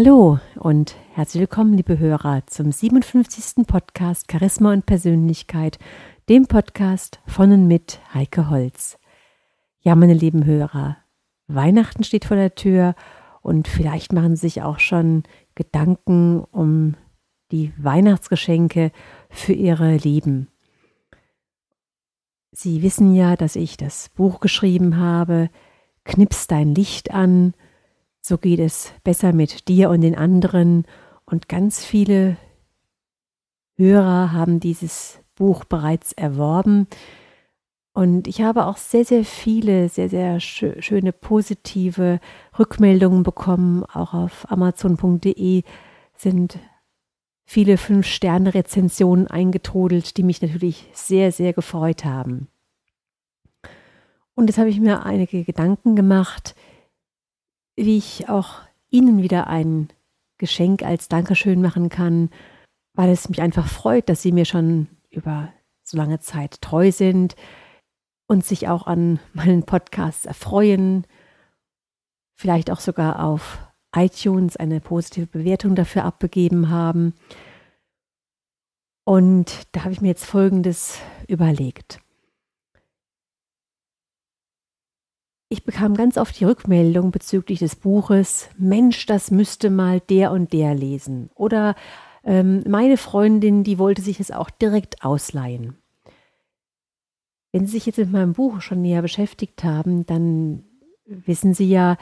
Hallo und herzlich willkommen, liebe Hörer, zum 57. Podcast Charisma und Persönlichkeit, dem Podcast von und mit Heike Holz. Ja, meine lieben Hörer, Weihnachten steht vor der Tür und vielleicht machen Sie sich auch schon Gedanken um die Weihnachtsgeschenke für Ihre Lieben. Sie wissen ja, dass ich das Buch geschrieben habe, Knips dein Licht an, so geht es besser mit dir und den anderen. Und ganz viele Hörer haben dieses Buch bereits erworben. Und ich habe auch sehr, sehr viele, sehr, sehr schöne positive Rückmeldungen bekommen. Auch auf amazon.de sind viele Fünf-Sterne-Rezensionen eingetrudelt, die mich natürlich sehr, sehr gefreut haben. Und jetzt habe ich mir einige Gedanken gemacht, wie ich auch Ihnen wieder ein Geschenk als Dankeschön machen kann, weil es mich einfach freut, dass Sie mir schon über so lange Zeit treu sind und sich auch an meinen Podcasts erfreuen, vielleicht auch sogar auf iTunes eine positive Bewertung dafür abgegeben haben. Und da habe ich mir jetzt Folgendes überlegt. Ich bekam ganz oft die Rückmeldung bezüglich des Buches, Mensch, das müsste mal der und der lesen. Oder ähm, meine Freundin, die wollte sich es auch direkt ausleihen. Wenn Sie sich jetzt mit meinem Buch schon näher beschäftigt haben, dann wissen Sie ja,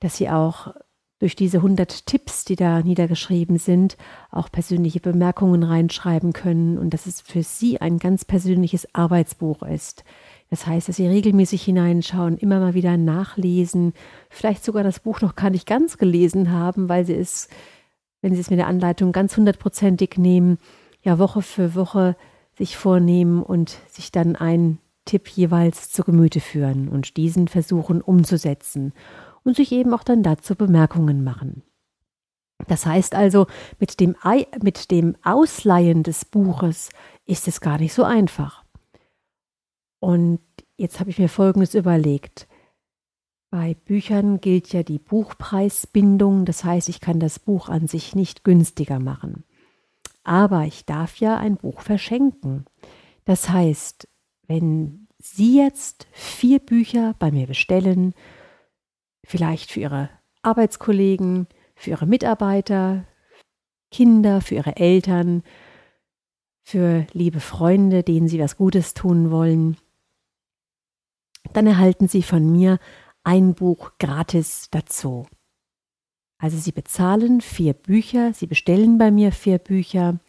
dass Sie auch durch diese 100 Tipps, die da niedergeschrieben sind, auch persönliche Bemerkungen reinschreiben können und dass es für Sie ein ganz persönliches Arbeitsbuch ist. Das heißt, dass Sie regelmäßig hineinschauen, immer mal wieder nachlesen, vielleicht sogar das Buch noch gar nicht ganz gelesen haben, weil Sie es, wenn Sie es mit der Anleitung ganz hundertprozentig nehmen, ja Woche für Woche sich vornehmen und sich dann einen Tipp jeweils zu Gemüte führen und diesen versuchen umzusetzen und sich eben auch dann dazu Bemerkungen machen. Das heißt also, mit dem, mit dem Ausleihen des Buches ist es gar nicht so einfach. Und jetzt habe ich mir Folgendes überlegt. Bei Büchern gilt ja die Buchpreisbindung, das heißt, ich kann das Buch an sich nicht günstiger machen. Aber ich darf ja ein Buch verschenken. Das heißt, wenn Sie jetzt vier Bücher bei mir bestellen, vielleicht für Ihre Arbeitskollegen, für Ihre Mitarbeiter, Kinder, für Ihre Eltern, für liebe Freunde, denen Sie was Gutes tun wollen, dann erhalten Sie von mir ein Buch gratis dazu. Also Sie bezahlen vier Bücher, Sie bestellen bei mir vier Bücher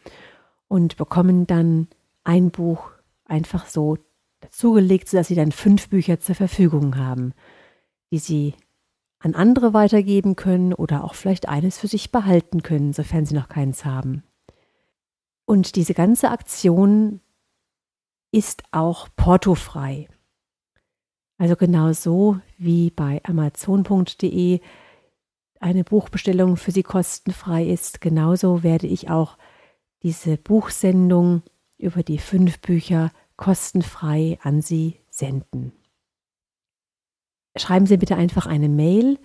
und bekommen dann ein Buch einfach so dazugelegt, sodass Sie dann fünf Bücher zur Verfügung haben, die Sie an andere weitergeben können oder auch vielleicht eines für sich behalten können, sofern Sie noch keins haben. Und diese ganze Aktion ist auch portofrei. Also genau so wie bei amazon.de eine Buchbestellung für Sie kostenfrei ist, genauso werde ich auch diese Buchsendung über die fünf Bücher kostenfrei an Sie senden. Schreiben Sie bitte einfach eine Mail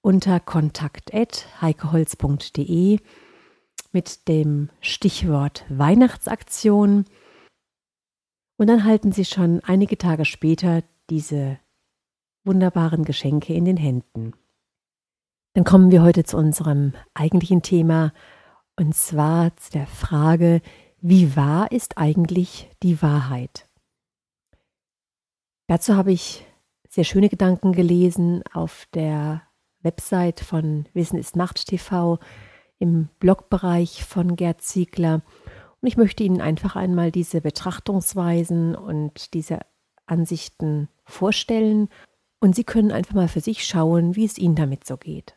unter kontakt.heikeholz.de mit dem Stichwort Weihnachtsaktion und dann halten Sie schon einige Tage später diese wunderbaren Geschenke in den Händen. Dann kommen wir heute zu unserem eigentlichen Thema und zwar zu der Frage, wie wahr ist eigentlich die Wahrheit? Dazu habe ich sehr schöne Gedanken gelesen auf der Website von Wissen ist Macht TV im Blogbereich von Gerd Ziegler. Und ich möchte Ihnen einfach einmal diese Betrachtungsweisen und diese Ansichten vorstellen und Sie können einfach mal für sich schauen, wie es Ihnen damit so geht.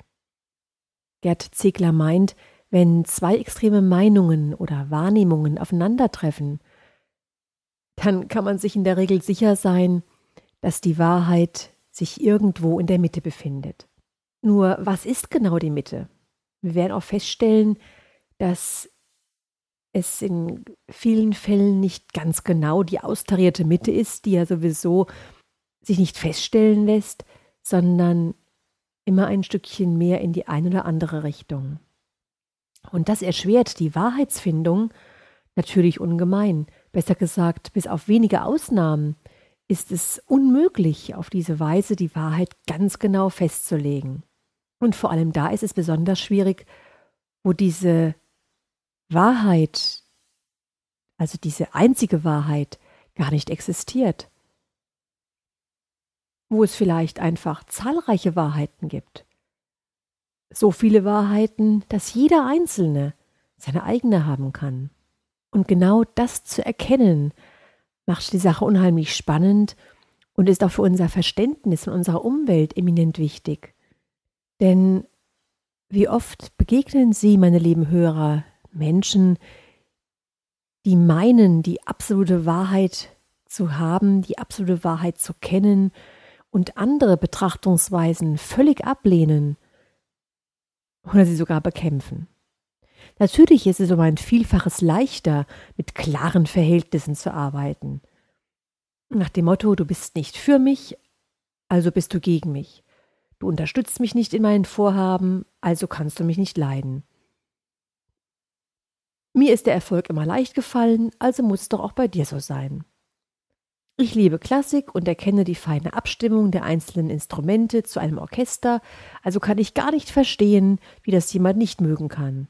Gerd Ziegler meint, wenn zwei extreme Meinungen oder Wahrnehmungen aufeinandertreffen, dann kann man sich in der Regel sicher sein, dass die Wahrheit sich irgendwo in der Mitte befindet. Nur was ist genau die Mitte? Wir werden auch feststellen, dass es in vielen Fällen nicht ganz genau die austarierte Mitte ist, die ja sowieso sich nicht feststellen lässt, sondern immer ein Stückchen mehr in die eine oder andere Richtung. Und das erschwert die Wahrheitsfindung natürlich ungemein. Besser gesagt, bis auf wenige Ausnahmen ist es unmöglich, auf diese Weise die Wahrheit ganz genau festzulegen. Und vor allem da ist es besonders schwierig, wo diese Wahrheit, also diese einzige Wahrheit, gar nicht existiert. Wo es vielleicht einfach zahlreiche Wahrheiten gibt. So viele Wahrheiten, dass jeder Einzelne seine eigene haben kann. Und genau das zu erkennen, macht die Sache unheimlich spannend und ist auch für unser Verständnis von unserer Umwelt eminent wichtig. Denn wie oft begegnen Sie, meine lieben Hörer, Menschen, die meinen, die absolute Wahrheit zu haben, die absolute Wahrheit zu kennen und andere Betrachtungsweisen völlig ablehnen oder sie sogar bekämpfen. Natürlich ist es um ein Vielfaches leichter, mit klaren Verhältnissen zu arbeiten. Nach dem Motto, du bist nicht für mich, also bist du gegen mich. Du unterstützt mich nicht in meinen Vorhaben, also kannst du mich nicht leiden. Mir ist der Erfolg immer leicht gefallen, also muss es doch auch bei dir so sein. Ich liebe Klassik und erkenne die feine Abstimmung der einzelnen Instrumente zu einem Orchester, also kann ich gar nicht verstehen, wie das jemand nicht mögen kann.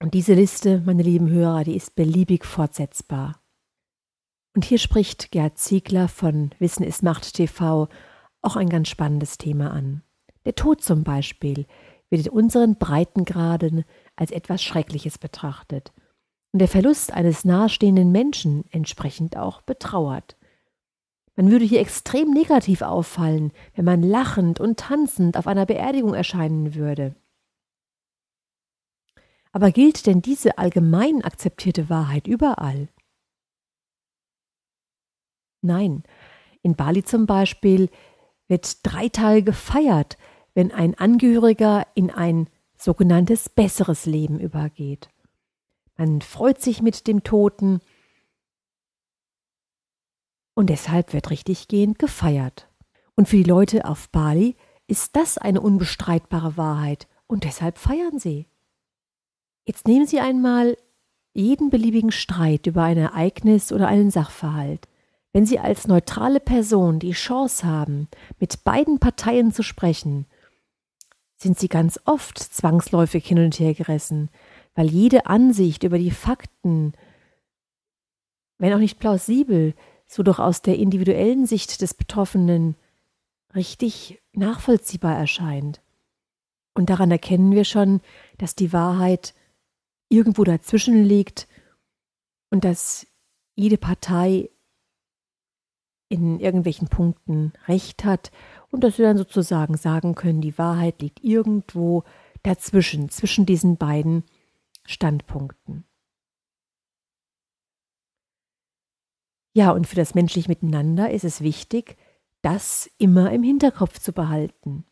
Und diese Liste, meine lieben Hörer, die ist beliebig fortsetzbar. Und hier spricht Gerd Ziegler von Wissen ist Macht TV auch ein ganz spannendes Thema an. Der Tod zum Beispiel wird in unseren Breitengraden als etwas Schreckliches betrachtet und der Verlust eines nahestehenden Menschen entsprechend auch betrauert. Man würde hier extrem negativ auffallen, wenn man lachend und tanzend auf einer Beerdigung erscheinen würde. Aber gilt denn diese allgemein akzeptierte Wahrheit überall? Nein, in Bali zum Beispiel wird drei Tage gefeiert, wenn ein Angehöriger in ein sogenanntes besseres Leben übergeht. Man freut sich mit dem Toten und deshalb wird richtiggehend gefeiert. Und für die Leute auf Bali ist das eine unbestreitbare Wahrheit und deshalb feiern sie. Jetzt nehmen Sie einmal jeden beliebigen Streit über ein Ereignis oder einen Sachverhalt. Wenn Sie als neutrale Person die Chance haben, mit beiden Parteien zu sprechen, sind Sie ganz oft zwangsläufig hin und her gerissen, weil jede Ansicht über die Fakten, wenn auch nicht plausibel, so doch aus der individuellen Sicht des Betroffenen richtig nachvollziehbar erscheint. Und daran erkennen wir schon, dass die Wahrheit irgendwo dazwischen liegt und dass jede Partei in irgendwelchen Punkten recht hat und dass wir dann sozusagen sagen können, die Wahrheit liegt irgendwo dazwischen, zwischen diesen beiden Standpunkten. Ja, und für das menschliche Miteinander ist es wichtig, das immer im Hinterkopf zu behalten.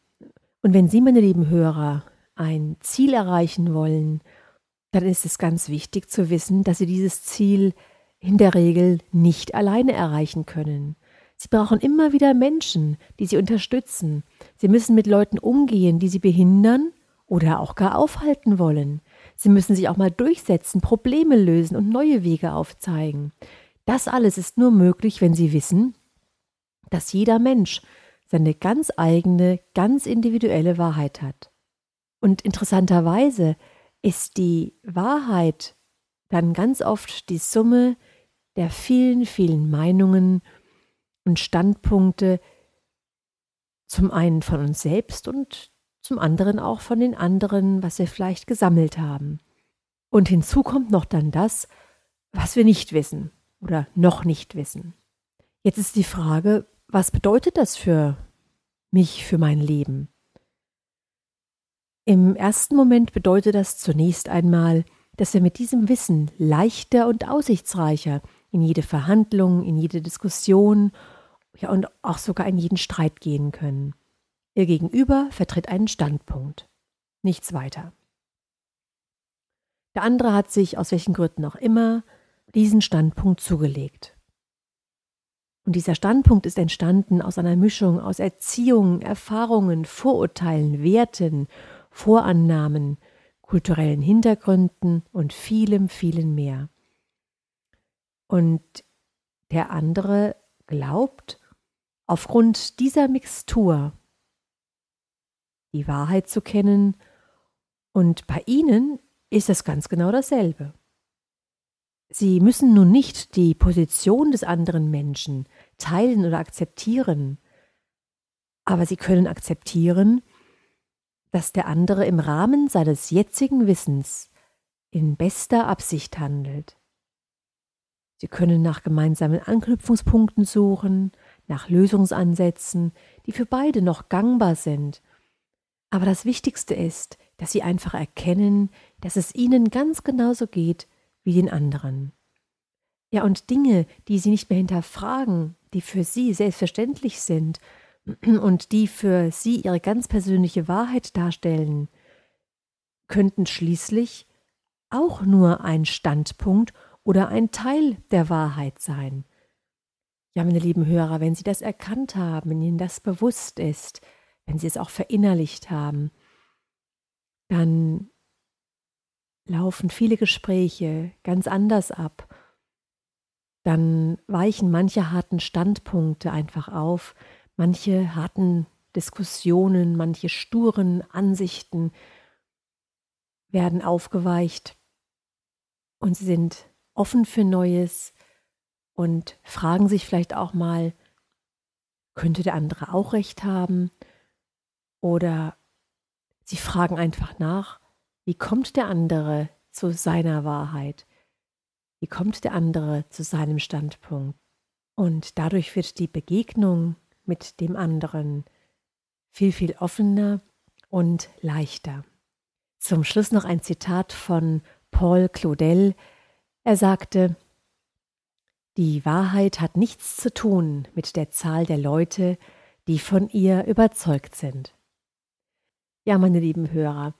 Und wenn Sie, meine lieben Hörer, ein Ziel erreichen wollen dann ist es ganz wichtig zu wissen, dass sie dieses Ziel in der Regel nicht alleine erreichen können. Sie brauchen immer wieder Menschen, die sie unterstützen. Sie müssen mit Leuten umgehen, die sie behindern oder auch gar aufhalten wollen. Sie müssen sich auch mal durchsetzen, Probleme lösen und neue Wege aufzeigen. Das alles ist nur möglich, wenn sie wissen, dass jeder Mensch seine ganz eigene, ganz individuelle Wahrheit hat. Und interessanterweise ist die Wahrheit dann ganz oft die Summe der vielen, vielen Meinungen und Standpunkte, zum einen von uns selbst und zum anderen auch von den anderen, was wir vielleicht gesammelt haben. Und hinzu kommt noch dann das, was wir nicht wissen oder noch nicht wissen. Jetzt ist die Frage, was bedeutet das für mich, für mein Leben? Im ersten Moment bedeutet das zunächst einmal, dass wir mit diesem Wissen leichter und aussichtsreicher in jede Verhandlung, in jede Diskussion ja, und auch sogar in jeden Streit gehen können. Ihr Gegenüber vertritt einen Standpunkt, nichts weiter. Der andere hat sich aus welchen Gründen auch immer diesen Standpunkt zugelegt. Und dieser Standpunkt ist entstanden aus einer Mischung aus Erziehung, Erfahrungen, Vorurteilen, Werten, Vorannahmen, kulturellen Hintergründen und vielem, vielem mehr. Und der andere glaubt, aufgrund dieser Mixtur die Wahrheit zu kennen, und bei ihnen ist es ganz genau dasselbe. Sie müssen nun nicht die Position des anderen Menschen teilen oder akzeptieren, aber sie können akzeptieren, dass der andere im Rahmen seines jetzigen Wissens in bester Absicht handelt. Sie können nach gemeinsamen Anknüpfungspunkten suchen, nach Lösungsansätzen, die für beide noch gangbar sind. Aber das Wichtigste ist, dass sie einfach erkennen, dass es ihnen ganz genauso geht wie den anderen. Ja, und Dinge, die sie nicht mehr hinterfragen, die für sie selbstverständlich sind und die für sie ihre ganz persönliche Wahrheit darstellen, könnten schließlich auch nur ein Standpunkt oder ein Teil der Wahrheit sein. Ja, meine lieben Hörer, wenn Sie das erkannt haben, wenn Ihnen das bewusst ist, wenn Sie es auch verinnerlicht haben, dann laufen viele Gespräche ganz anders ab. Dann weichen manche harten Standpunkte einfach auf, manche harten Diskussionen, manche sturen Ansichten werden aufgeweicht und sie sind offen für Neues und fragen sich vielleicht auch mal, könnte der andere auch recht haben? Oder sie fragen einfach nach, wie kommt der andere zu seiner Wahrheit? Wie kommt der andere zu seinem Standpunkt? Und dadurch wird die Begegnung mit dem anderen viel, viel offener und leichter. Zum Schluss noch ein Zitat von Paul Claudel. Er sagte, die Wahrheit hat nichts zu tun mit der Zahl der Leute, die von ihr überzeugt sind. Ja, meine lieben Hörer,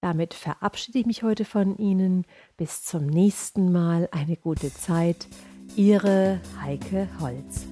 damit verabschiede ich mich heute von Ihnen. Bis zum nächsten Mal. Eine gute Zeit. Ihre Heike Holz.